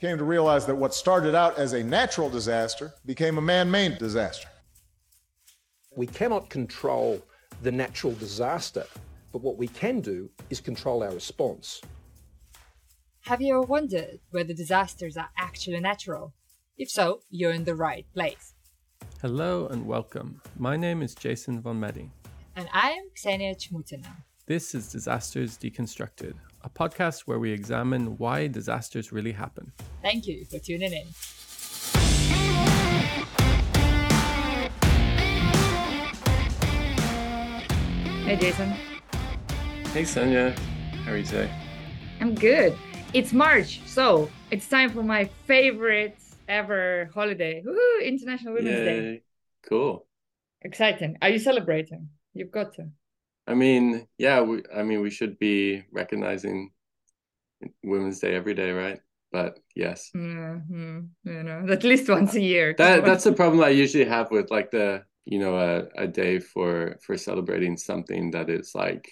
came to realize that what started out as a natural disaster became a man made disaster. We cannot control the natural disaster, but what we can do is control our response. Have you ever wondered whether disasters are actually natural? If so, you're in the right place. Hello and welcome. My name is Jason von Meding. And I am Ksenia Chmutina. This is Disasters Deconstructed, a podcast where we examine why disasters really happen. Thank you for tuning in. Hey, Jason. Hey, Sonia. How are you today? I'm good. It's March, so it's time for my favorite ever holiday. Woo, International Women's Yay. Day. Cool. Exciting. Are you celebrating? You've got to. I mean, yeah, we, I mean, we should be recognizing Women's Day every day, right? But yes, hmm You know, at least once a year. that that's the problem I usually have with like the you know a, a day for for celebrating something that is like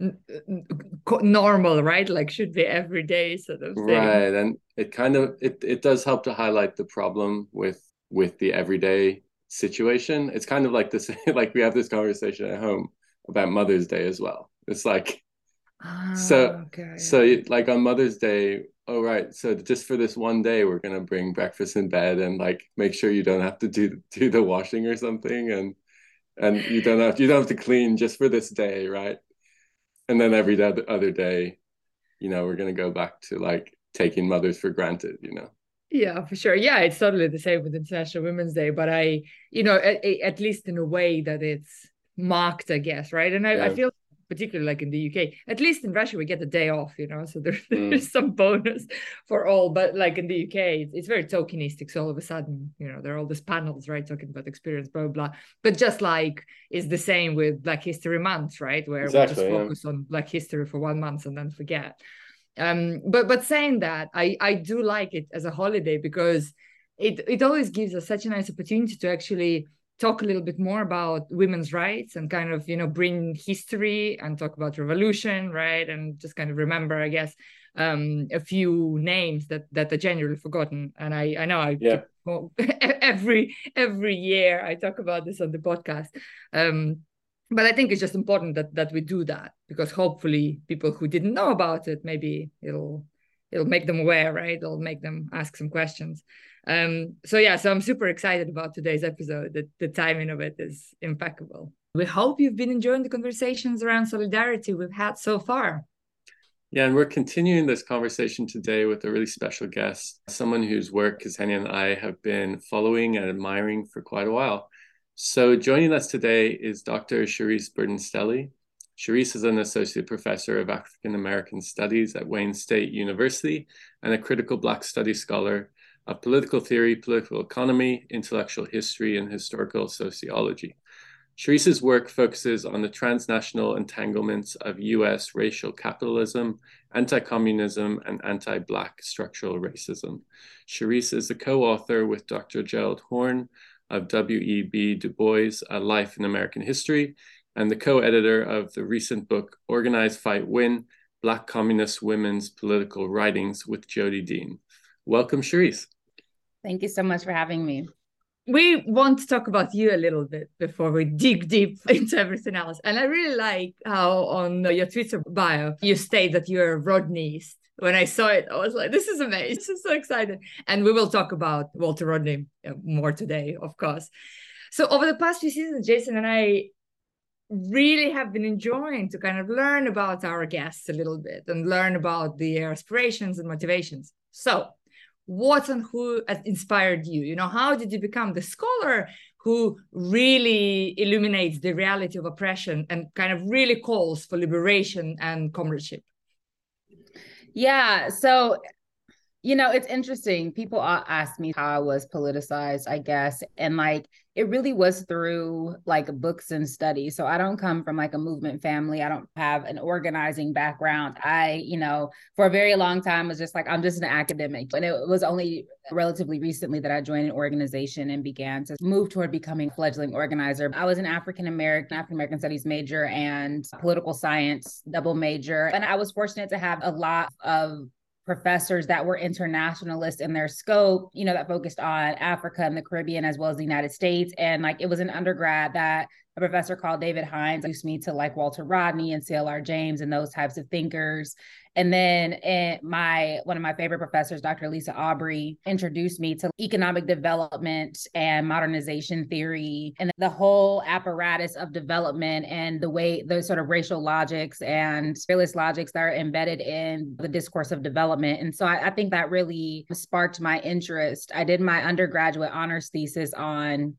N- n- co- normal, right? Like should be every day sort of thing. right and it kind of it it does help to highlight the problem with with the everyday situation it's kind of like this like we have this conversation at home about mother's day as well it's like Ah, So- okay. so like on mother's day oh right so just for this one day we're gonna bring breakfast in bed and like make sure you don't have to do do the washing or something and and you don't have you don't have to clean just for this day right and then every other other day you know we're gonna go back to like taking mothers for granted you know Yeah, for sure. Yeah, it's totally the same with International Women's Day, but I, you know, at, at least in a way that it's marked, I guess, right? And I, I feel particularly like in the UK, at least in Russia, we get the day off, you know, so there, Mm. there's some bonus for all. But like in the UK, it's, it's very tokenistic. So all of a sudden, you know, there are all these panels, right, talking about experience, blah, blah, blah. But just like is the same with Black History Month, right? Where we Exactly, just yeah. focus on Black history for one month and then forget um but but saying that i i do like it as a holiday because it it always gives us such a nice opportunity to actually talk a little bit more about women's rights and kind of you know bring history and talk about revolution right and just kind of remember i guess um a few names that that are generally forgotten and i i know i Yeah. every every year i talk about this on the podcast um but I think it's just important that that we do that because hopefully people who didn't know about it, maybe it'll it'll make them aware, right? It'll make them ask some questions. Um, so yeah, so I'm super excited about today's episode. The, the timing of it is impeccable. We hope you've been enjoying the conversations around solidarity we've had so far. Yeah, and we're continuing this conversation today with a really special guest, someone whose work Ksenia and I have been following and admiring for quite a while. So joining us today is Dr. Charisse Burden-Stelly. Charisse is an associate professor of African American Studies at Wayne State University and a critical Black Studies scholar of political theory, political economy, intellectual history, and historical sociology. Charisse's work focuses on the transnational entanglements of US racial capitalism, anti communism, and anti Black structural racism. Charisse is a co author with Dr. Gerald Horne of W.E.B. Du Bois, A Life in American History, and the co editor of the recent book Organize, Fight, Win Black Communist Women's Political Writings with Jodi Dean. Welcome, Charisse. Thank you so much for having me. We want to talk about you a little bit before we dig deep into everything else. And I really like how on your Twitter bio you state that you're a Rodneyist. When I saw it, I was like, this is amazing. This is so excited. And we will talk about Walter Rodney uh, more today, of course. So, over the past few seasons, Jason and I really have been enjoying to kind of learn about our guests a little bit and learn about their aspirations and motivations. So, what and who inspired you? You know, how did you become the scholar who really illuminates the reality of oppression and kind of really calls for liberation and comradeship? Yeah. So, you know, it's interesting. People ask me how I was politicized, I guess. And like, it really was through like books and studies. So I don't come from like a movement family. I don't have an organizing background. I, you know, for a very long time was just like, I'm just an academic. And it was only relatively recently that I joined an organization and began to move toward becoming a fledgling organizer. I was an African American, African American studies major and political science double major. And I was fortunate to have a lot of professors that were internationalists in their scope, you know, that focused on Africa and the Caribbean as well as the United States. And like it was an undergrad that a professor called David Hines introduced me to like Walter Rodney and CLR James and those types of thinkers. And then my one of my favorite professors, Dr. Lisa Aubrey, introduced me to economic development and modernization theory and the whole apparatus of development and the way those sort of racial logics and realist logics that are embedded in the discourse of development. And so I, I think that really sparked my interest. I did my undergraduate honors thesis on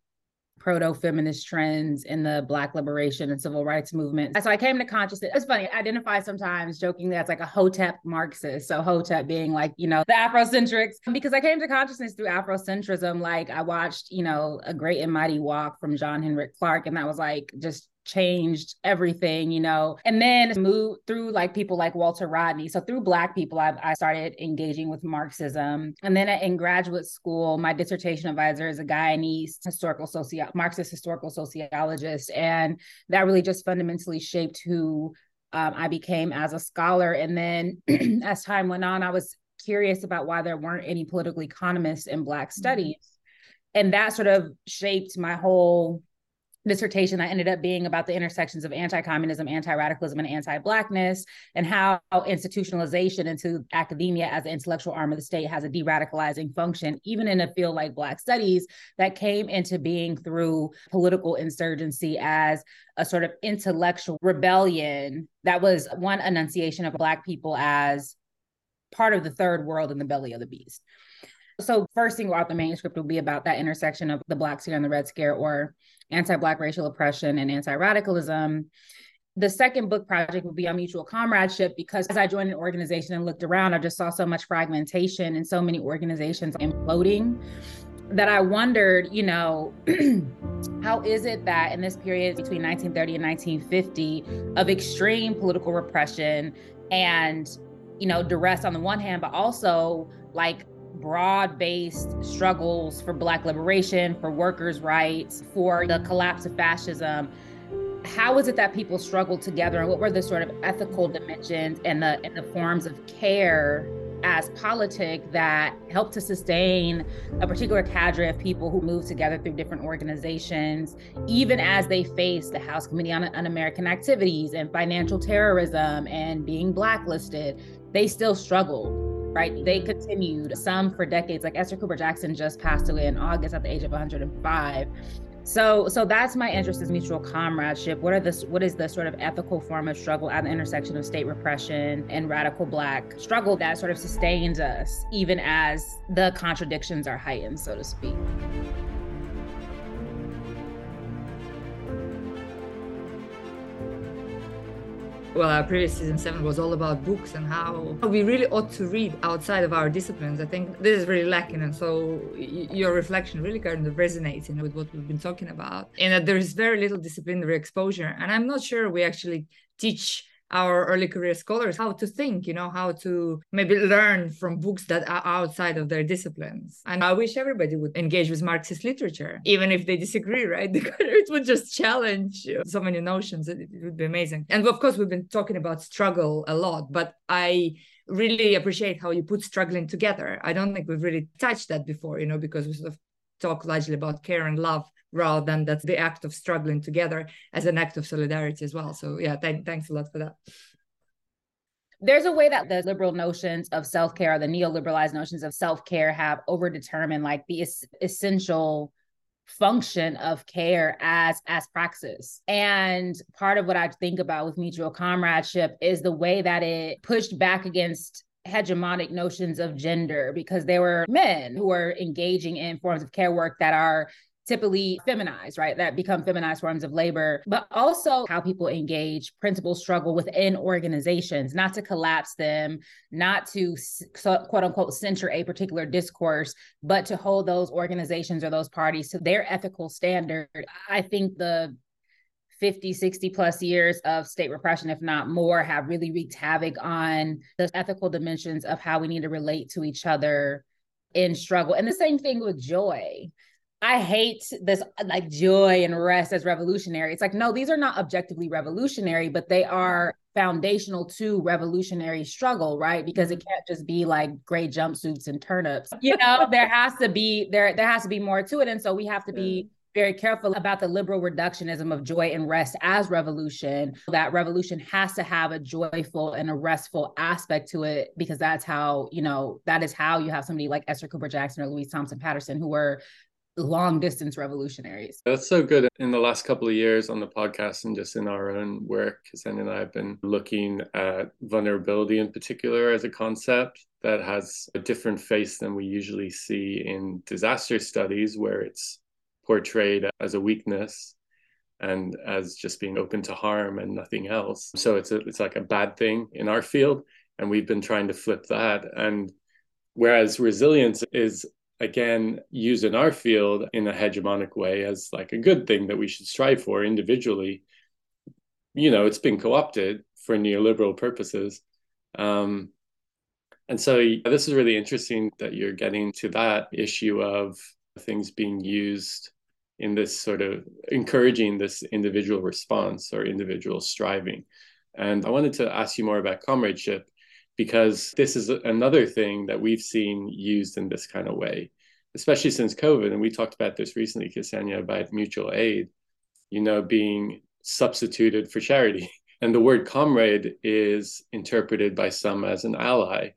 proto feminist trends in the Black liberation and civil rights movement. So I came to consciousness. It's funny, I identify sometimes jokingly as like a Hotep Marxist. So Hotep being like, you know, the Afrocentrics, because I came to consciousness through Afrocentrism. Like I watched, you know, A Great and Mighty Walk from John Henrik Clarke, and that was like just changed everything, you know, and then moved through like people like Walter Rodney. So through Black people, I, I started engaging with Marxism. And then in graduate school, my dissertation advisor is a Guyanese historical socio Marxist historical sociologist. And that really just fundamentally shaped who um, I became as a scholar. And then as time went on, I was curious about why there weren't any political economists in Black mm-hmm. studies. And that sort of shaped my whole dissertation that ended up being about the intersections of anti-communism, anti-radicalism, and anti-blackness, and how institutionalization into academia as the intellectual arm of the state has a de-radicalizing function, even in a field like Black studies that came into being through political insurgency as a sort of intellectual rebellion that was one enunciation of Black people as part of the third world in the belly of the beast. So, first thing single author manuscript will be about that intersection of the Black Scare and the Red Scare, or anti Black racial oppression and anti radicalism. The second book project will be on mutual comradeship because as I joined an organization and looked around, I just saw so much fragmentation and so many organizations imploding that I wondered, you know, how is it that in this period between 1930 and 1950 of extreme political repression and, you know, duress on the one hand, but also like broad based struggles for Black liberation, for workers' rights, for the collapse of fascism. How is it that people struggled together, and what were the sort of ethical dimensions and the and the forms of care as politic that helped to sustain a particular cadre of people who moved together through different organizations, even as they faced the House Committee on Un-American Activities and financial terrorism and being blacklisted, they still struggled right? They continued some for decades. Like Esther Cooper Jackson just passed away in August at the age of 105. So, so that's my interest is mutual comradeship. What are this? What is the sort of ethical form of struggle at the intersection of state repression and radical Black struggle that sort of sustains us, even as the contradictions are heightened, so to speak. Well, our previous season seven was all about books and how we really ought to read outside of our disciplines. I think this is really lacking. And so your reflection really kind of resonates you know, with what we've been talking about. And that there is very little disciplinary exposure. And I'm not sure we actually teach our early career scholars how to think, you know, how to maybe learn from books that are outside of their disciplines. And I wish everybody would engage with Marxist literature, even if they disagree, right? Because it would just challenge so many notions. It, it would be amazing. And of course, we've been talking about struggle a lot, but I really appreciate how you put struggling together. I don't think we've really touched that before, you know, because we sort of talk largely about care and love rather than that's the act of struggling together as an act of solidarity as well. So yeah, th- thanks a lot for that. There's a way that the liberal notions of self-care, or the neoliberalized notions of self-care have overdetermined like the es- essential function of care as as praxis and part of what i think about with mutual comradeship is the way that it pushed back against hegemonic notions of gender because there were men who were engaging in forms of care work that are typically feminized, right? That become feminized forms of labor, but also how people engage principal struggle within organizations, not to collapse them, not to quote unquote censure a particular discourse, but to hold those organizations or those parties to their ethical standard. I think the 50, 60 plus years of state repression, if not more, have really wreaked havoc on the ethical dimensions of how we need to relate to each other in struggle. And the same thing with joy I hate this like joy and rest as revolutionary. It's like, no, these are not objectively revolutionary, but they are foundational to revolutionary struggle, right? Because it mm-hmm. can't just be like gray jumpsuits and turnips. You know, there has to be there there has to be more to it. And so we have to be very careful about the liberal reductionism of joy and rest as revolution. That revolution has to have a joyful and a restful aspect to it because that's how, you know, that is how you have somebody like Esther Cooper Jackson or Louise Thompson Patterson who were long distance revolutionaries. That's so good. In the last couple of years on the podcast and just in our own work, Ksenia and I have been looking at vulnerability in particular as a concept that has a different face than we usually see in disaster studies, where it's portrayed as a weakness and as just being open to harm and nothing else. So it's a, it's like a bad thing in our field, and we've been trying to flip that. And whereas resilience is again used in our field in a hegemonic way as like a good thing that we should strive for individually, you know, it's been co-opted for neoliberal purposes. Um, and so this is really interesting that you're getting to that issue of things being used in this sort of encouraging this individual response or individual striving. And I wanted to ask you more about comradeship because this is another thing that we've seen used in this kind of way, especially since COVID. And we talked about this recently, Ksenia, about mutual aid, you know, being substituted for charity. And the word comrade is interpreted by some as an ally.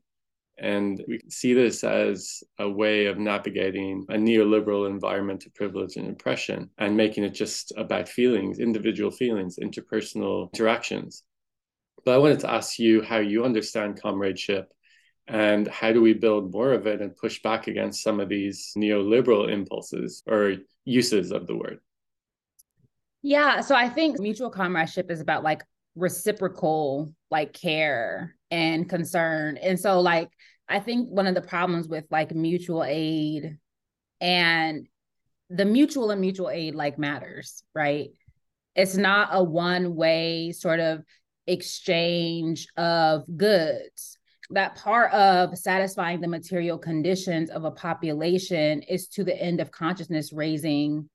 And we see this as a way of navigating a neoliberal environment of privilege and oppression and making it just about feelings, individual feelings, interpersonal interactions. But I wanted to ask you how you understand comradeship and how do we build more of it and push back against some of these neoliberal impulses or uses of the word? Yeah, so I think mutual comradeship is about like reciprocal like care and concern. And so like I think one of the problems with like mutual aid and the mutual and mutual aid like matters, right? It's not a one way sort of exchange of goods. That part of satisfying the material conditions of a population is to the end of consciousness raising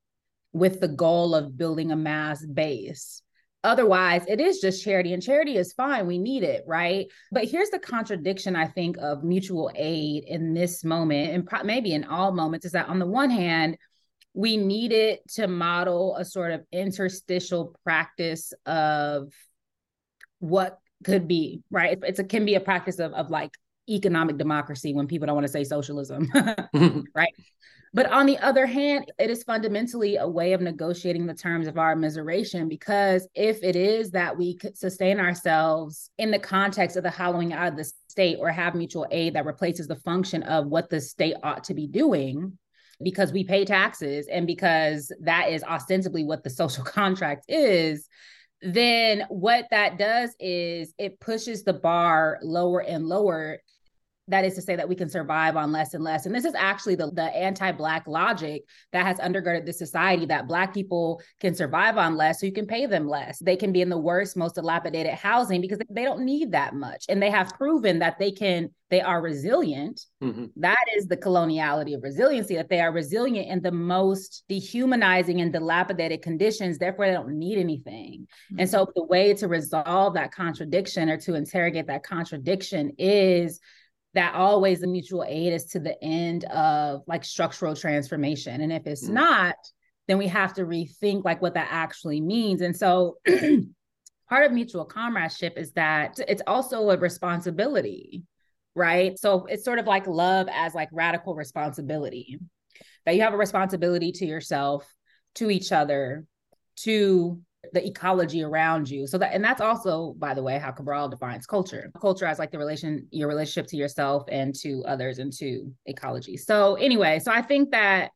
with the goal of building a mass base. Otherwise, it is just charity, and charity is fine. We need it, right? But here's the contradiction, I think, of mutual aid in this moment, and pro- maybe in all moments, is that on the one hand, we need it to model a sort of interstitial practice of what could be, right? It's a can be a practice of, of like economic democracy when people don't want to say socialism, right? But on the other hand, it is fundamentally a way of negotiating the terms of our immiseration because if it is that we sustain ourselves in the context of the hollowing out of the state or have mutual aid that replaces the function of what the state ought to be doing, because we pay taxes and because that is ostensibly what the social contract is, then what that does is it pushes the bar lower and lower that is to say that we can survive on less and less. And this is actually the, the anti-Black logic that has undergirded this society that Black people can survive on less, so you can pay them less. They can be in the worst, most dilapidated housing because they don't need that much. And they have proven that they can, they are resilient. Mm-hmm. That is the coloniality of resiliency, that they are resilient in the most dehumanizing and dilapidated conditions. Therefore, they don't need anything. Mm-hmm. And so the way to resolve that contradiction or to interrogate that contradiction is that always the mutual aid is to the end of like structural transformation. And if it's mm not, then we have to rethink like what that actually means. And so part of mutual comradeship is that it's also a responsibility, right? So it's sort of like love as like radical responsibility that you have a responsibility to yourself, to each other, to the ecology around you. So that and that's also, by the way, how Cabral defines culture. Culture as like the relation, your relationship to yourself and to others and to ecology. So anyway, so I think that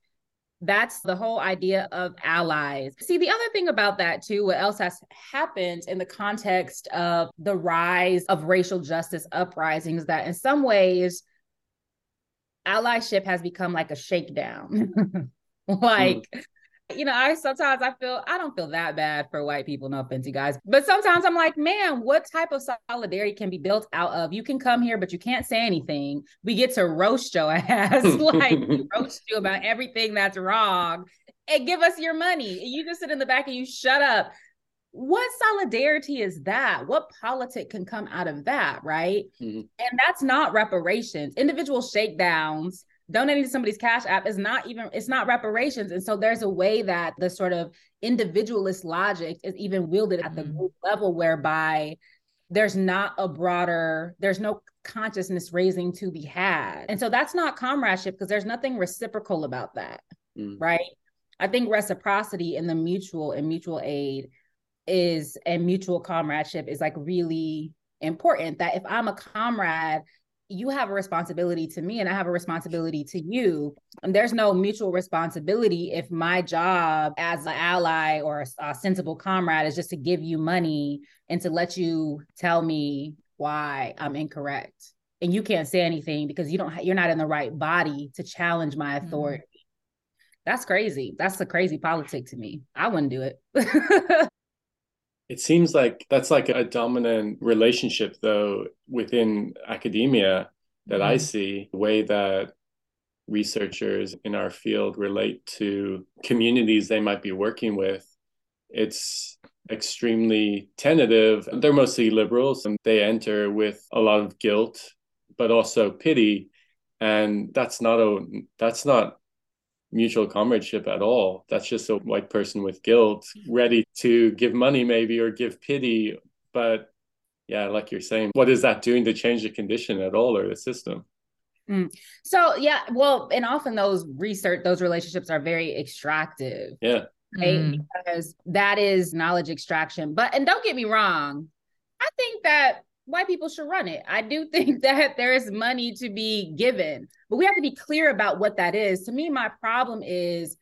that's the whole idea of allies. See, the other thing about that too, what else has happened in the context of the rise of racial justice uprisings, that in some ways allyship has become like a shakedown. like mm you know, I sometimes I feel I don't feel that bad for white people, no offense, you guys. But sometimes I'm like, man, what type of solidarity can be built out of? You can come here, but you can't say anything. We get to roast your ass, like roast you about everything that's wrong, and give us your money. You just sit in the back and you shut up. what solidarity is that? What politic can come out of that, right? Mm-hmm. And that's not reparations. Individual shakedowns, donating to somebody's cash app is not even it's not reparations. And so there's a way that the sort of individualist logic is even wielded at the mm-hmm. group level whereby there's not a broader there's no consciousness raising to be had and so that's not comradeship because there's nothing reciprocal about that mm. right i think reciprocity in the mutual and mutual aid is and mutual comradeship is like really important that if i'm a comrade you have a responsibility to me and I have a responsibility to you. And there's no mutual responsibility if my job as an ally or a, a, sensible comrade is just to give you money and to let you tell me why I'm incorrect. And you can't say anything because you don't you're not in the right body to challenge my mm-hmm. authority. Mm-hmm. That's crazy. That's a crazy politic to me. I wouldn't do it. It seems like that's like a dominant relationship, though, within academia that mm-hmm. I see, the way that researchers in our field relate to communities they might be working with. It's extremely tentative. They're mostly liberals and they enter with a lot of guilt, but also pity. And that's not a that's not mutual comradeship at all. That's just a white person with guilt, ready to give money maybe or give pity. But yeah, like you're saying, what is that doing to change the condition at all or the system? Mm. So yeah, well, and often those research, those relationships are very extractive. Yeah. Right? Mm. Because that is knowledge extraction. But and don't get me wrong, I think that white people should run it. I do think that there is money to be given, but we have to be clear about what that is. To me, my problem is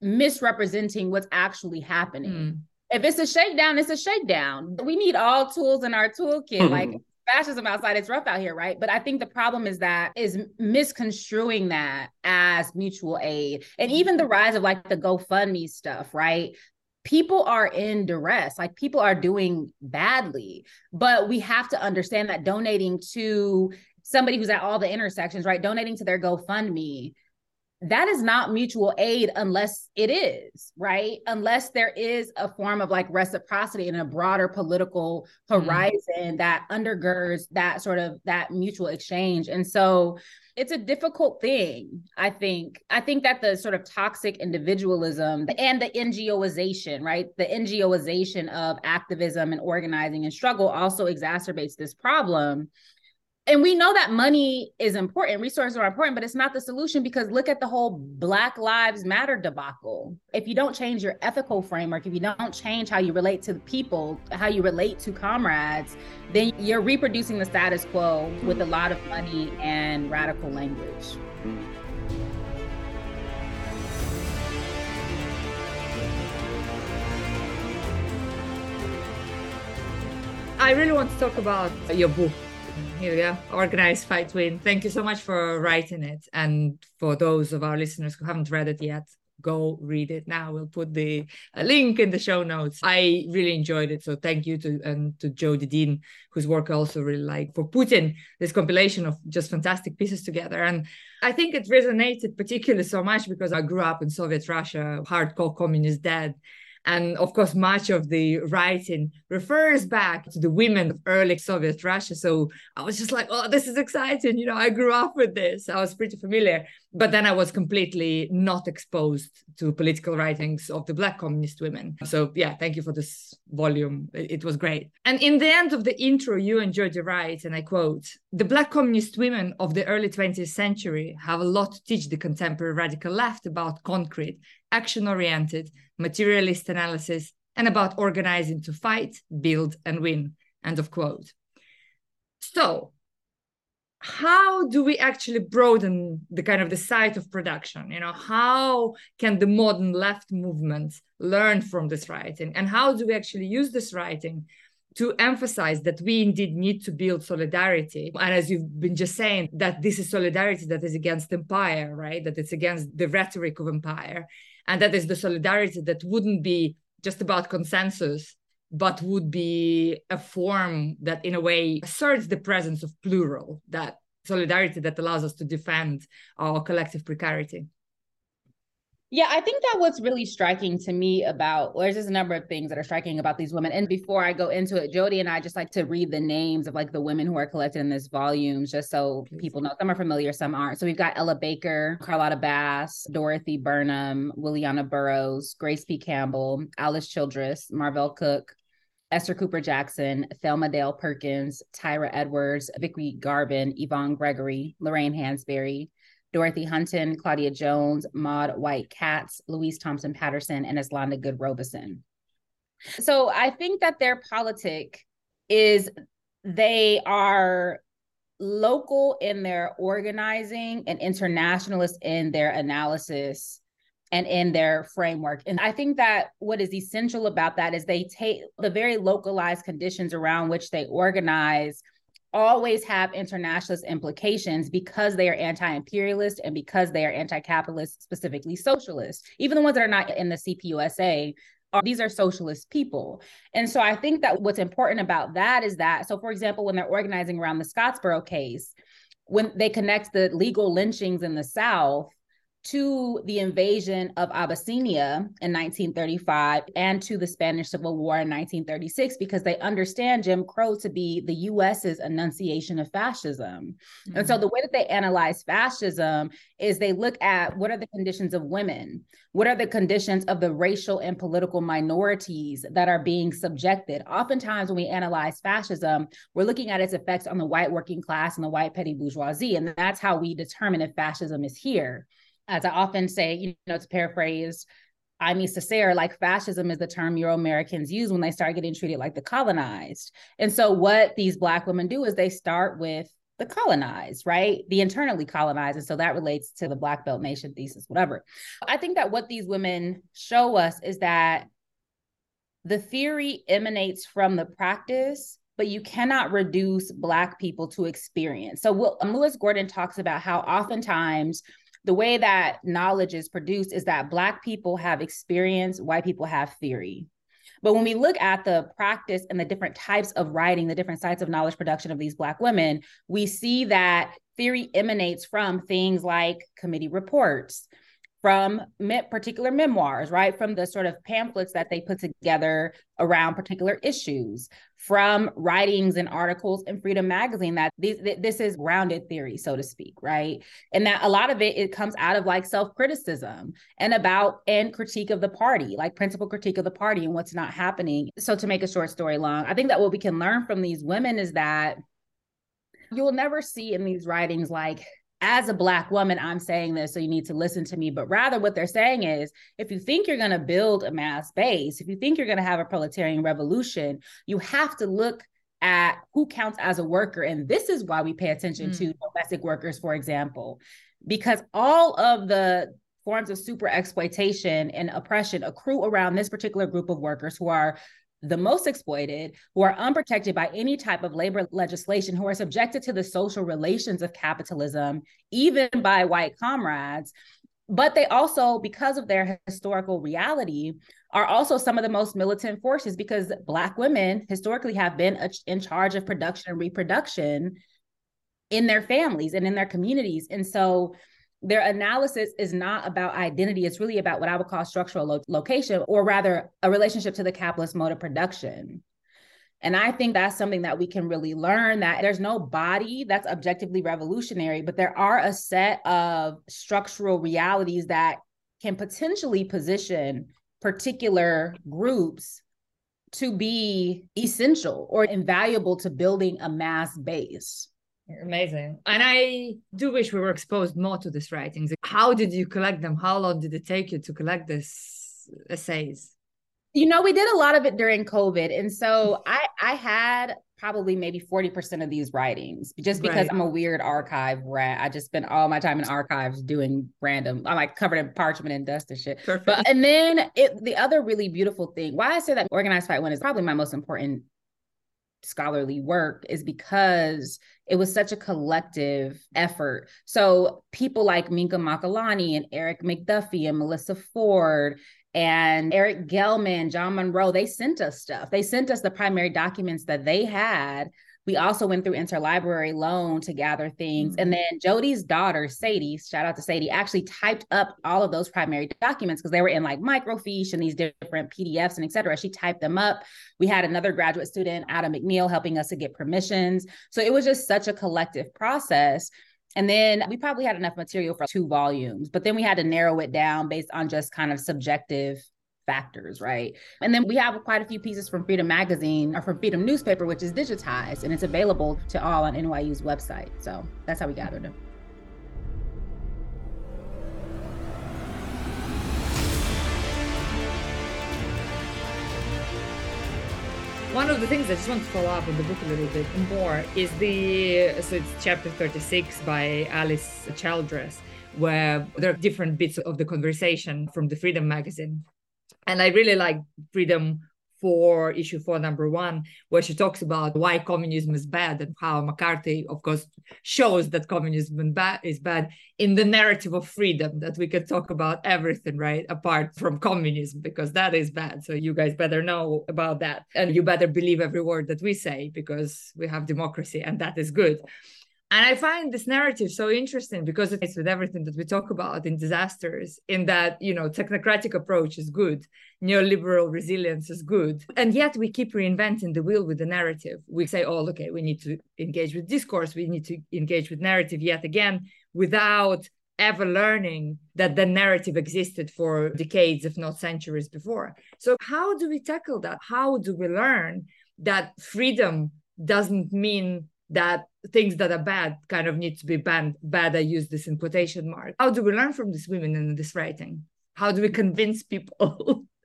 misrepresenting what's actually happening. Mm. If it's a shakedown, it's a shakedown. We need all tools in our toolkit. Like fascism outside, it's rough out here, right? But I think the problem is that is misconstruing that as mutual aid. And even the rise of like the GoFundMe stuff, right? People are in duress like people are doing badly but we have to understand that donating to somebody who's at all the intersections right? Donating to their gofundme that is not mutual aid unless it is right unless there is a form of like reciprocity in a broader political mm-hmm. horizon mm. that undergirds that sort of that mutual exchange and so it's a difficult thing i think i think that the sort of toxic individualism and the ngoization right the ngoization of activism and organizing and struggle also exacerbates this problem and we know that money is important resources are important but it's not the solution because look at the whole black lives matter debacle. If you don't change your ethical framework if you don't change how you relate to the people how you relate to comrades then you're reproducing the status quo with a lot of money and radical language. I really want to talk about your book here we go. Organized Fight Win. Thank you so much for writing it. And for those of our listeners who haven't read it yet, go read it now. We'll put the link in the show notes. I really enjoyed it. So thank you to and to Jodi Dean, whose work I also really like for putting this compilation of just fantastic pieces together. And I think it resonated particularly so much because I grew up in Soviet Russia, hardcore communist dad. And of course, much of the writing refers back to the women of early Soviet Russia. So I was just like, oh, this is exciting. You know, I grew up with this. I was pretty familiar. But then I was completely not exposed to political writings of the Black communist women. So yeah, thank you for this volume. It was great. And in the end of the intro, you and Jodi write, and I quote, the Black communist women of the early 20th century have a lot to teach the contemporary radical left about concrete, action oriented, materialist analysis, and about organizing to fight, build, and win. End of quote. So, how do we actually broaden the kind of the site of production? You know how can the modern left movement learn from this writing? And how do we actually use this writing to emphasize that we indeed need to build solidarity? And as you've been just saying that this is solidarity that is against empire right? That it's against the rhetoric of empire and that is the solidarity that wouldn't be just about consensus but would be a form that in a way asserts the presence of plural that solidarity that allows us to defend our collective precarity Yeah, I think that what's really striking to me about well, there's just a number of things that are striking about these women. And before I go into it, Jodi and I just like to read the names of like the women who are collected in this volume, just so people know. Some are familiar, some aren't. So we've got Ella Baker, Carlotta Bass, Dorothy Burnham, Williana Burroughs, Grace P. Campbell, Alice Childress, Marvel Cooke, Esther Cooper Jackson, Thelma Dale Perkins, Thyra Edwards, Vicki Garvin, Yvonne Gregory, Lorraine Hansberry, Dorothy Hunton, Claudia Jones, Maud White Katz, Louise Thompson Patterson, and Eslanda Goode Robeson. So I think that their politic is they are local in their organizing and internationalist in their analysis and in their framework. And I think that what is essential about that is they take the very localized conditions around which they organize always have internationalist implications because they are anti-imperialist and because they are anti-capitalist, specifically socialist. Even the ones that are not in the CPUSA are these are socialist people. And so I think that what's important about that is that so for example when they're organizing around the Scottsboro case, when they connect the legal lynchings in the South to the invasion of Abyssinia in 1935 and to the Spanish Civil War in 1936 because they understand Jim Crow to be the US's enunciation of fascism. Mm-hmm. And so mm-hmm. the way that they analyze fascism is they look at what are the conditions of women? What are the conditions of the racial and political minorities that are being subjected? Oftentimes, when we analyze fascism, we're looking at its effects on the white working class and the white petty bourgeoisie. And that's how we determine if fascism is here as I often say, you know, to paraphrase Aimé Césaire, like fascism is the term Euro Americans use when they start getting treated like the colonized. And so what these Black women do is they start with the colonized, right? The internally colonized. And so that relates to the Black Belt Nation thesis, whatever. I think that what these women show us is that the theory emanates from the practice, but you cannot reduce Black people to experience. So Lewis Gordon talks about how oftentimes the way that knowledge is produced is that Black people have experience, white people have theory. But when we look at the practice and the different types of writing, the different sites of knowledge production of these Black women, we see that theory emanates from things like committee reports, from me- particular memoirs, right? From the sort of pamphlets that they put together around particular issues, from writings and articles in Freedom Magazine that these, this is grounded theory, so to speak, right? And that a lot of it, it comes out of like self-criticism and about and critique of the party, like principal critique of the party and what's not happening. So to make a short story long, I think that what we can learn from these women is that you'll never see in these writings like as a black woman i'm saying this so you need to listen to me but rather what they're saying is if you think you're going to build a mass base if you think you're going to have a proletarian revolution you have to look at who counts as a worker and this is why we pay attention mm. to domestic workers for example because all of the forms of super exploitation and oppression accrue around this particular group of workers who are the most exploited, who are unprotected by any type of labor legislation, who are subjected to the social relations of capitalism, even by white comrades. But they also, because of their historical reality, are also some of the most militant forces because Black women historically have been in charge of production and reproduction in their families and in their communities. And so, their analysis is not about identity. It's really about what I would call structural lo- location, or rather, a relationship to the capitalist mode of production. And I think that's something that we can really learn that there's no body that's objectively revolutionary, but there are a set of structural realities that can potentially position particular groups to be essential or invaluable to building a mass base. Amazing. And I do wish we were exposed more to these writings. How did you collect them? How long did it take you to collect these essays? You know, we did a lot of it during COVID. And so I I had probably maybe 40% of these writings just because right. I'm a weird archive rat. I just spend all my time in archives doing random, I'm like covered in parchment and dust and shit. Perfect. But and then it the other really beautiful thing, why I say that Organize Fight Win is probably my most important scholarly work is because it was such a collective effort. So people like Minkah Makalani and Erik McDuffie and Melissa Ford and Erik Gellman, John Munro, they sent us stuff. They sent us the primary documents that they had we also went through interlibrary loan to gather things. Mm-hmm. And then Jodi's daughter, Sadie, shout out to Sadie, actually typed up all of those primary documents because they were in like microfiche and these different PDFs and et cetera. She typed them up. We had another graduate student, Adam McNeil, helping us to get permissions. So it was just such a collective process. And then we probably had enough material for two volumes, but then we had to narrow it down based on just kind of subjective factors, right? And then we have quite a few pieces from Freedom Magazine or from Freedom Newspaper, which is digitized and it's available to all on NYU's website. So that's how we gathered them. One of the things I just want to follow up on the book a little bit more is the so it's chapter 36 by Alice Childress, where there are different bits of the conversation from the Freedom magazine and I really like Freedom for issue four, number one, where she talks about why communism is bad and how McCarthy, of course, shows that communism is bad in the narrative of freedom, that we can talk about everything, right? Apart from communism, because that is bad. So you guys better know about that. And you better believe every word that we say because we have democracy and that is good. And I find this narrative so interesting because it's with everything that we talk about in disasters, in that, you know, technocratic approach is good, neoliberal resilience is good. And yet we keep reinventing the wheel with the narrative. We say, oh, okay, we need to engage with discourse, we need to engage with narrative yet again without ever learning that the narrative existed for decades, if not centuries before. So, how do we tackle that? How do we learn that freedom doesn't mean that things that are bad kind of need to be banned. Bad, I use this in quotation mark. How do we learn from these women in this writing? How do we convince people?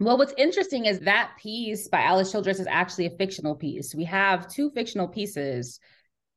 Well, what's interesting is that piece by Alice Childress is actually a fictional piece. We have two fictional pieces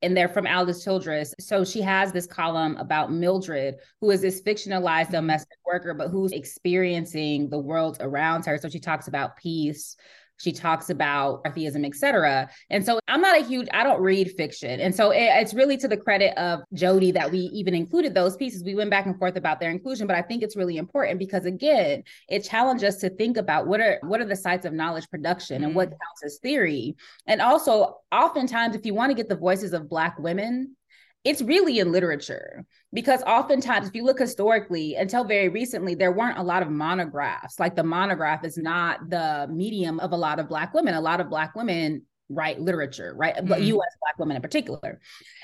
and they're from Alice Childress. So she has this column about Mildred, who is this fictionalized domestic worker, but who's experiencing the world around her. So she talks about peace, she talks about atheism, etc. And so I'm not a huge, I don't read fiction. And so it, it's really to the credit of Jodi that we even included those pieces. We went back and forth about their inclusion, but I think it's really important because again, it challenged us to think about what are what are the sites of knowledge production mm-hmm. and what mm. counts as theory. And also, oftentimes, if you want to get the voices of Black women, it's really in literature because oftentimes if you look historically until very recently there weren't a lot of monographs. Like the monograph is not the medium of a lot of black women. A lot of black women write literature right? Mm-hmm. but us black women in particular.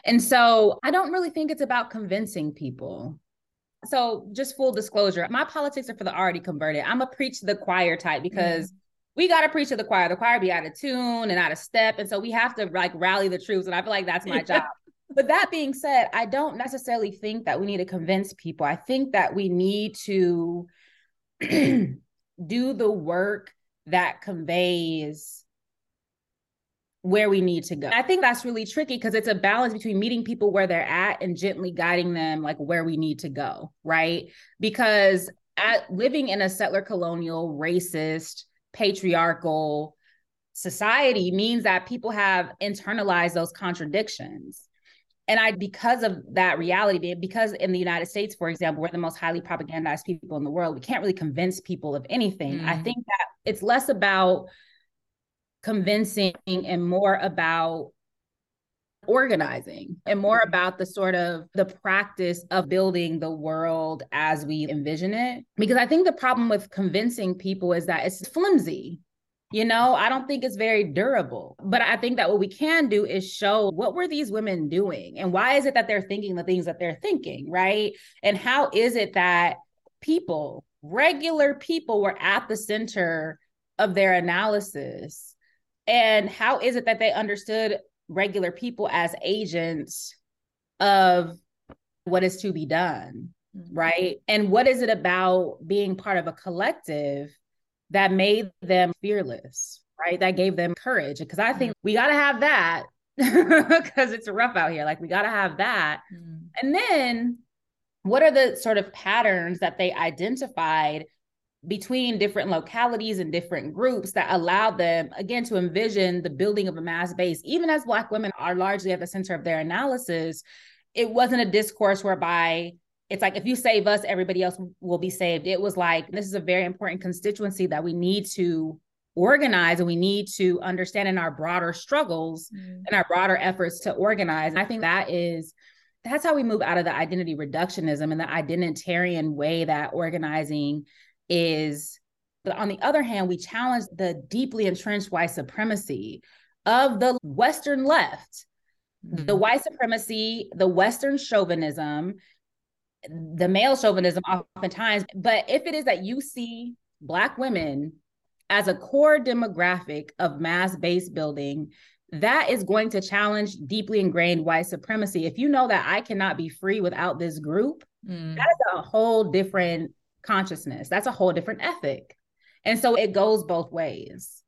And so i don't really think it's about convincing people. So just full disclosure my politics are for the already converted. I'm a preach to the choir type because mm-hmm. we got to preach to the choir. The choir be out of tune and out of step. And so we have to like rally the troops. And I feel like that's my job but that being said, I don't necessarily think that we need to convince people. I think that we need to do the work that conveys where we need to go. I think that's really tricky because it's a balance between meeting people where they're at and gently guiding them like where we need to go, right? Because at living in a settler colonial, racist, patriarchal society means that people have internalized those contradictions and I, because of that reality, because in the United States, for example, we're the most highly propagandized people in the world, we can't really convince people of anything. Mm. I think that it's less about convincing and more about organizing and more mm-hmm. about the sort of the practice of building the world as we envision it because i think the problem with convincing people is that it's flimsy you know, I don't think it's very durable. But I think that what we can do is show what were these women doing and why is it that they're thinking the things that they're thinking, right? And how is it that people, regular people were at the center of their analysis? And how is it that they understood regular people as agents of what is to be done, mm-hmm. right? And what is it about being part of a collective that made them fearless, right? That gave them courage. Because I think we got to have that because it's rough out here. Like we got to have that. Mm. And then what are the sort of patterns that they identified between different localities and different groups that allowed them again to envision the building of a mass base even as black women are largely at the center of their analysis it wasn't a discourse whereby it's like if you save us, everybody else will be saved. It was like this is a very important constituency that we need to organize and we need to understand in our broader struggles mm. and our broader efforts to organize. And I think that is that's how we move out of the identity reductionism and the identitarian way that organizing is. But on the other hand, we challenge the deeply entrenched white supremacy of the Western left, mm-hmm. the white supremacy, the Western chauvinism, the male chauvinism oftentimes. But if it is that you see Black women as a core demographic of mass base building, that is going to challenge deeply ingrained white supremacy. If you know that I cannot be free without this group, mm. that is a whole different consciousness. That's a whole different ethic. And so it goes both ways.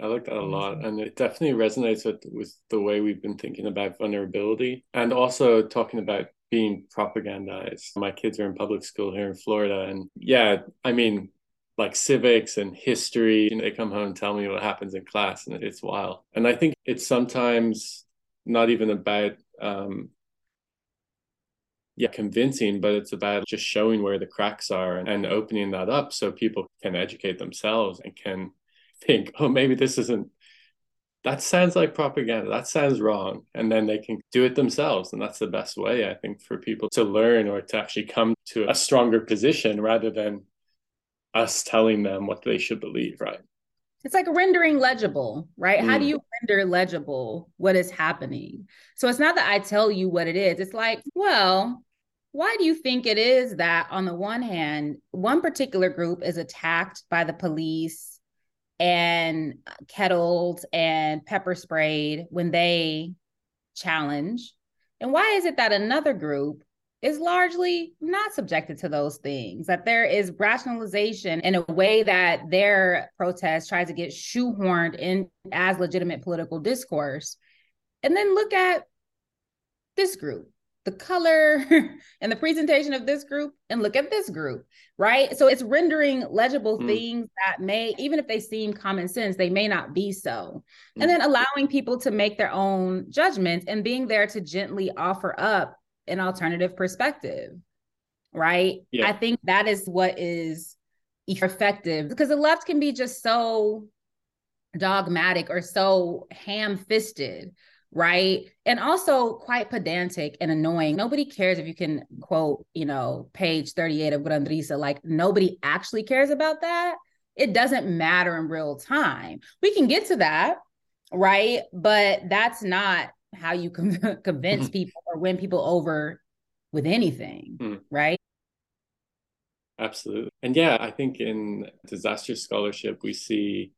I like that a lot. And it definitely resonates with, with the way we've been thinking about vulnerability and also talking about being propagandized. My kids are in public school here in Florida. And yeah, I mean, like civics and history, they come home and tell me what happens in class, and it's wild. And I think it's sometimes not even about, um, yeah, convincing, but it's about just showing where the cracks are and, and opening that up so people can educate themselves and can think, oh, maybe this isn't that sounds like propaganda. That sounds wrong. And then they can do it themselves. And that's the best way, I think, for people to learn or to actually come to a stronger position rather than us telling them what they should believe, right? It's like rendering legible, right? Mm. How do mm. you render legible what is happening? So it's not that I tell you what it is. It's like, well, why do you think it is that on the one hand, one particular group is attacked by the police and kettled and pepper sprayed when they challenge? And why is it that another group is largely not subjected to those things? That there is rationalization in a way that their protest tries to get shoehorned in as legitimate political discourse. And then look at this group the color and the presentation of this group and look at this group, right? So it's rendering legible mm. things that may, even if they seem common sense, they may not be so. Mm. And then allowing people to make their own judgments and being there to gently offer up an alternative perspective, right? Yeah. I think that is what is effective because the left can be just so dogmatic or so ham fisted right? And also quite pedantic and annoying. Nobody cares if you can quote, you know, page 38 of Grundrisse. Like nobody actually cares about that. It doesn't matter in real time. We can get to that, right? But that's not how you can convince mm-hmm. people or win people over with anything, mm. right? Absolutely. And yeah, I think in disaster scholarship, we see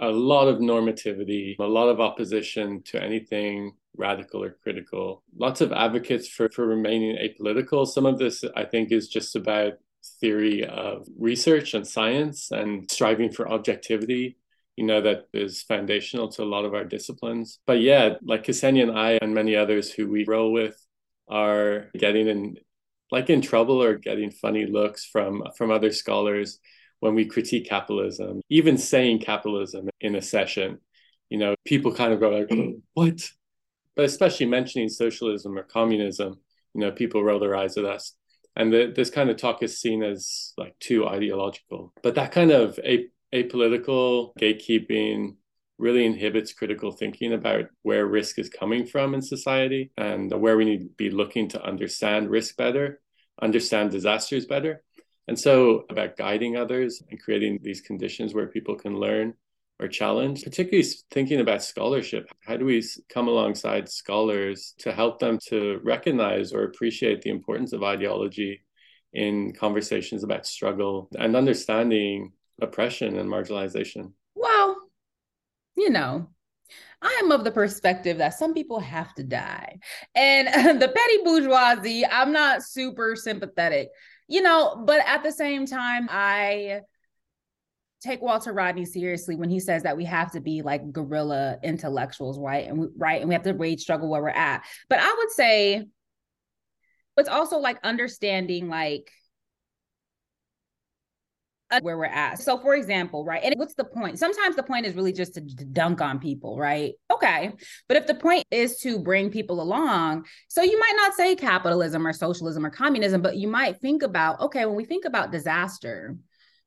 a lot of normativity, a lot of opposition to anything radical or critical, lots of advocates for, for remaining apolitical. Some of this, I think, is just about theory of research and science and striving for objectivity. You know that is foundational to a lot of our disciplines. But yeah like Ksenia and i and many others who we roll with are getting in like in trouble or getting funny looks from from other scholars when we critique capitalism, even saying capitalism in a session, you know, people kind of go like, what? But especially mentioning socialism or communism, you know, people roll their eyes at us. And the, this kind of talk is seen as like too ideological. But that kind of apolitical gatekeeping really inhibits critical thinking about where risk is coming from in society and where we need to be looking to understand risk better, understand disasters better. And so, about guiding others and creating these conditions where people can learn or challenge, particularly thinking about scholarship. How do we come alongside scholars to help them to recognize or appreciate the importance of ideology in conversations about struggle and understanding oppression and marginalization? Well, you know, I am of the perspective that some people have to die. And the petty bourgeoisie, I'm not super sympathetic you know, but at the same time, I take Walter Rodney seriously when he says that we have to be like guerrilla intellectuals, right? And we, right, and we have to wage struggle where we're at. But I would say it's also like understanding like where we're at. So, for example, right, and what's the point? Sometimes the point is really just to dunk on people, right? Okay. But if the point is to bring people along, so you might not say capitalism or socialism or communism, but you might think about, okay, when we think about disaster,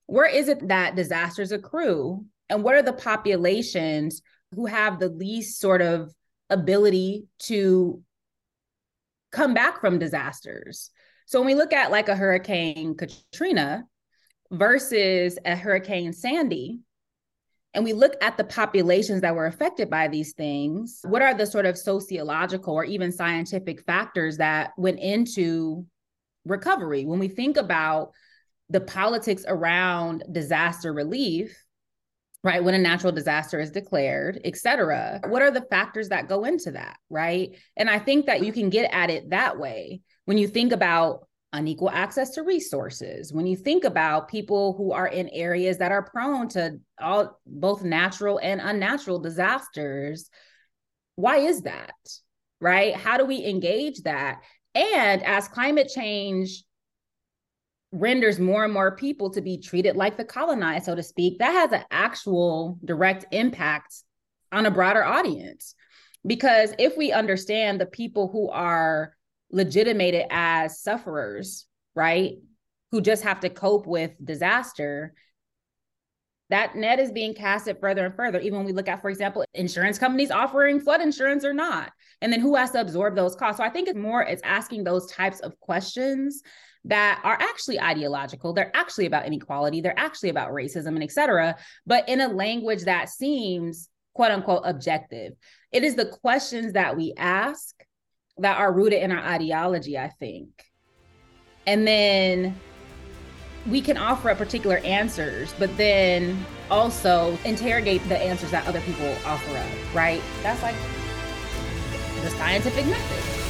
where is it that disasters accrue? And what are the populations who have the least sort of ability to come back from disasters? So when we look at like a Hurricane Katrina, versus a Hurricane Sandy, and we look at the populations that were affected by these things, what are the sort of sociological or even scientific factors that went into recovery? When we think about the politics around disaster relief, right when a natural disaster is declared et cetera what are the factors that go into that right? And i think that you can get at it that way. When you think about unequal access to resources. When you think about people who are in areas that are prone to all both natural and unnatural disasters why is that right? How do we engage that? And as climate change renders more and more people to be treated like the colonized so to speak that has an actual direct impact on a broader audience. Because if we understand the people who are legitimated as sufferers, right? Who just have to cope with disaster. That net is being casted further and further. Even when we look at, for example, insurance companies offering flood insurance or not. And then who has to absorb those costs? So I think it's more, it's asking those types of questions that are actually ideological. They're actually about inequality. They're actually about racism and et cetera, but in a language that seems quote unquote objective. It is the questions that we ask that are rooted in our ideology, I think. And then we can offer up particular answers, but then also interrogate the answers that other people offer up, right? That's like the scientific method.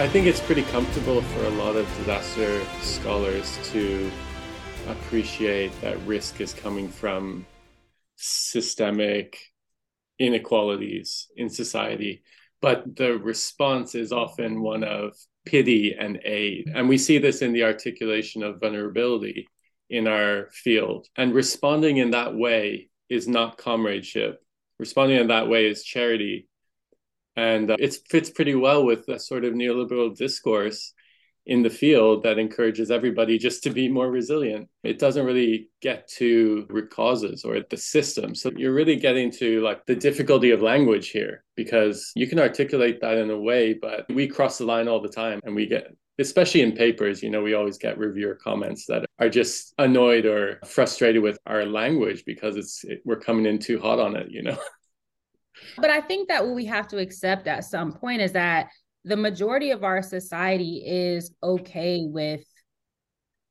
I think it's pretty comfortable for a lot of disaster scholars to appreciate that risk is coming from systemic inequalities in society. But the response is often one of pity and aid. And we see this in the articulation of vulnerability in our field. And responding in that way is not comradeship. Responding in that way is charity. And uh, it fits pretty well with a sort of neoliberal discourse in the field that encourages everybody just to be more resilient. It doesn't really get to root causes or the system. So you're really getting to like the difficulty of language here because you can articulate that in a way, but we cross the line all the time and we get especially in papers, you know, we always get reviewer comments that are just annoyed or frustrated with our language because it's it, we're coming in too hot on it, you know. But I think that what we have to accept at some point is that the majority of our society is okay with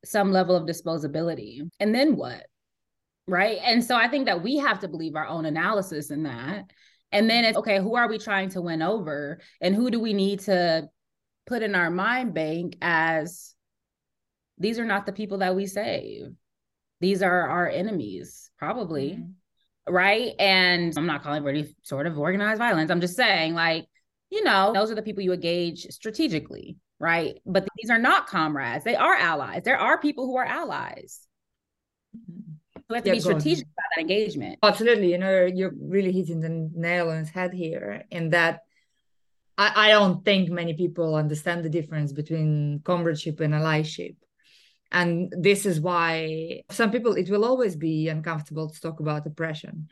some level of disposability. And then what? Right. And so I think that we have to believe our own analysis in that. And then it's okay, who are we trying to win over? And who do we need to put in our mind bank as these are not the people that we save? These are our enemies, probably. Mm-hmm. Right. And I'm not calling for any sort of organized violence. I'm just saying, like, you know, those are the people you engage strategically, right? But these are not comrades. They are allies. There are people who are allies. We have to yeah, be strategic about that engagement. Absolutely. You know, you're really hitting the nail on its head here in that I, I don't think many people understand the difference between comradeship and allyship. And this is why some people, it will always be uncomfortable to talk about oppression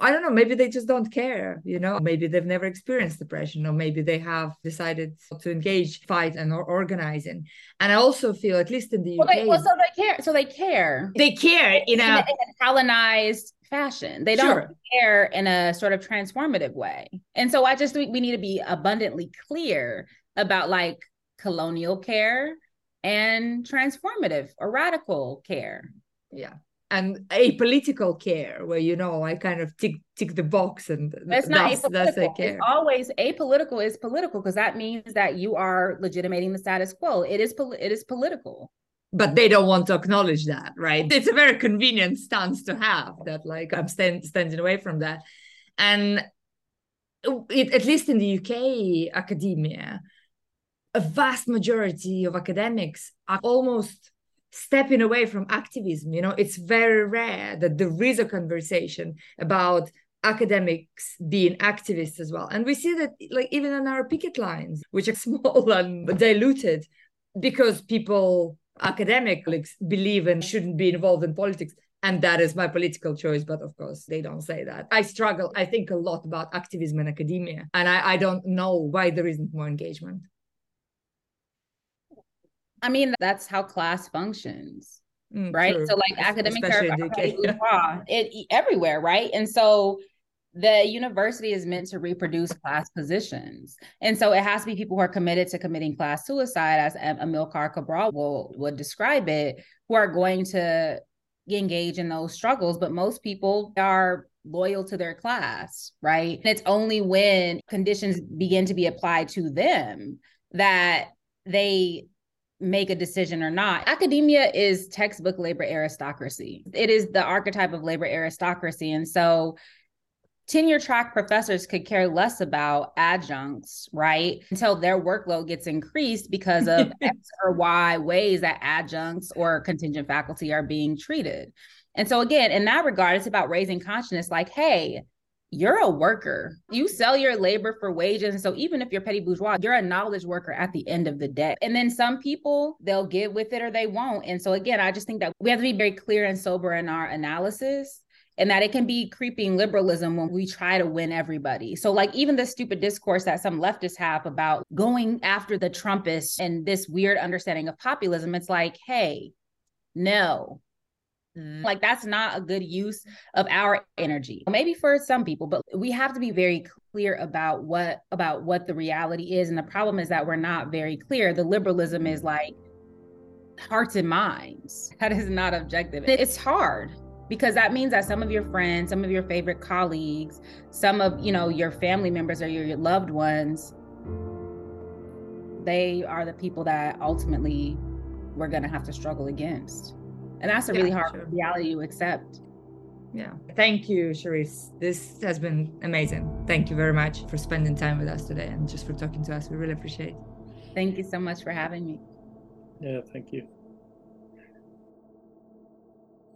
I don't know, maybe they just don't care, you know, maybe they've never experienced depression, or maybe they have decided to engage, fight, and or organizing. And I also feel, at least in the well, UK, they, well, so they care. So they care. They care in, in, a, in a, colonized fashion. They don't sure. care in a sort of transformative way. And so I just think we need to be abundantly clear about like colonial care and transformative or radical care. Yeah and apolitical care where you know i kind of tick tick the box and that's not that's, that's a care. It's always apolitical is political because that means that you are legitimating the status quo. It is it is political. But they don't want to acknowledge that right? It's a very convenient stance to have that like i'm stand, standing away from that. And it, at least in the UK academia, a vast majority of academics are almost stepping away from activism. You know, it's very rare that there is a conversation about academics being activists as well. And we see that like even on our picket lines, which are small and diluted, because people academics believe and shouldn't be involved in politics. And that is my political choice, but of course they don't say that. I struggle, I think a lot about activism in academia, and I, I don't know why there isn't more engagement. I mean, that's how class functions. Mm, right. True. So like academic are it everywhere, right? And so the university is meant to reproduce class positions. And so it has to be people who are committed to committing class suicide, as Amilcar Cabral will would describe it, who are going to engage in those struggles. But most people are loyal to their class, right? And it's only when conditions begin to be applied to them that they make a decision or not. Academia is textbook labor aristocracy. It is the archetype of labor aristocracy. And so tenure track professors could care less about adjuncts, right? Until their workload gets increased because of X or Y ways that adjuncts or contingent faculty are being treated. And so, again, in that regard, it's about raising consciousness like, hey, you're a worker. You sell your labor for wages. And so even if you're petty bourgeois, you're a knowledge worker at the end of the day. And then some people, they'll get with it or they won't. And so again, I just think that we have to be very clear and sober in our analysis and that it can be creeping liberalism when we try to win everybody. So, like, even the stupid discourse that some leftists have about going after the Trumpists and this weird understanding of populism, it's like, hey, no. Mm-hmm. Like, that's not a good use of our energy. Maybe for some people, but we have to be very clear about what about what the reality is. And the problem is that we're not very clear. The liberalism is mm-hmm. like hearts and minds. That is not objective. It's hard because that means that some of your friends some of your favorite colleagues some of you know your family members or your, your loved ones they are the people that ultimately we're going to have to struggle against and that's a really hard sure. reality to accept yeah thank you Charisse. this has been amazing thank you very much for spending time with us today and just for talking to us we really appreciate it thank you so much for having me yeah thank you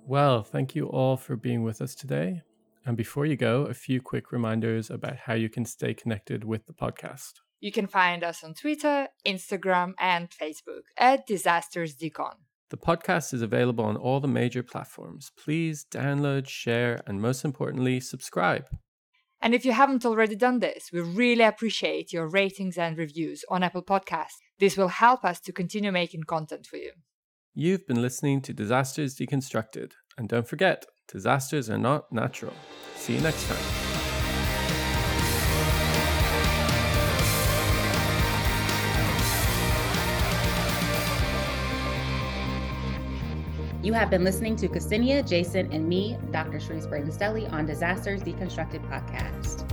well, thank you all for being with us today. And before you go, a few quick reminders about how you can stay connected with the podcast. You can find us on Twitter, Instagram, and Facebook at Disasters Decon. The podcast is available on all the major platforms. Please download, share, and most importantly, subscribe. And if you haven't already done this, we really appreciate your ratings and reviews on Apple Podcasts. This will help us to continue making content for you. You've been listening to Disasters Deconstructed. And don't forget, disasters are not natural. See you next time. You have been listening to Ksenia, Jason, and me, Dr. Charisse Braden Stelly, on Disasters Deconstructed podcast.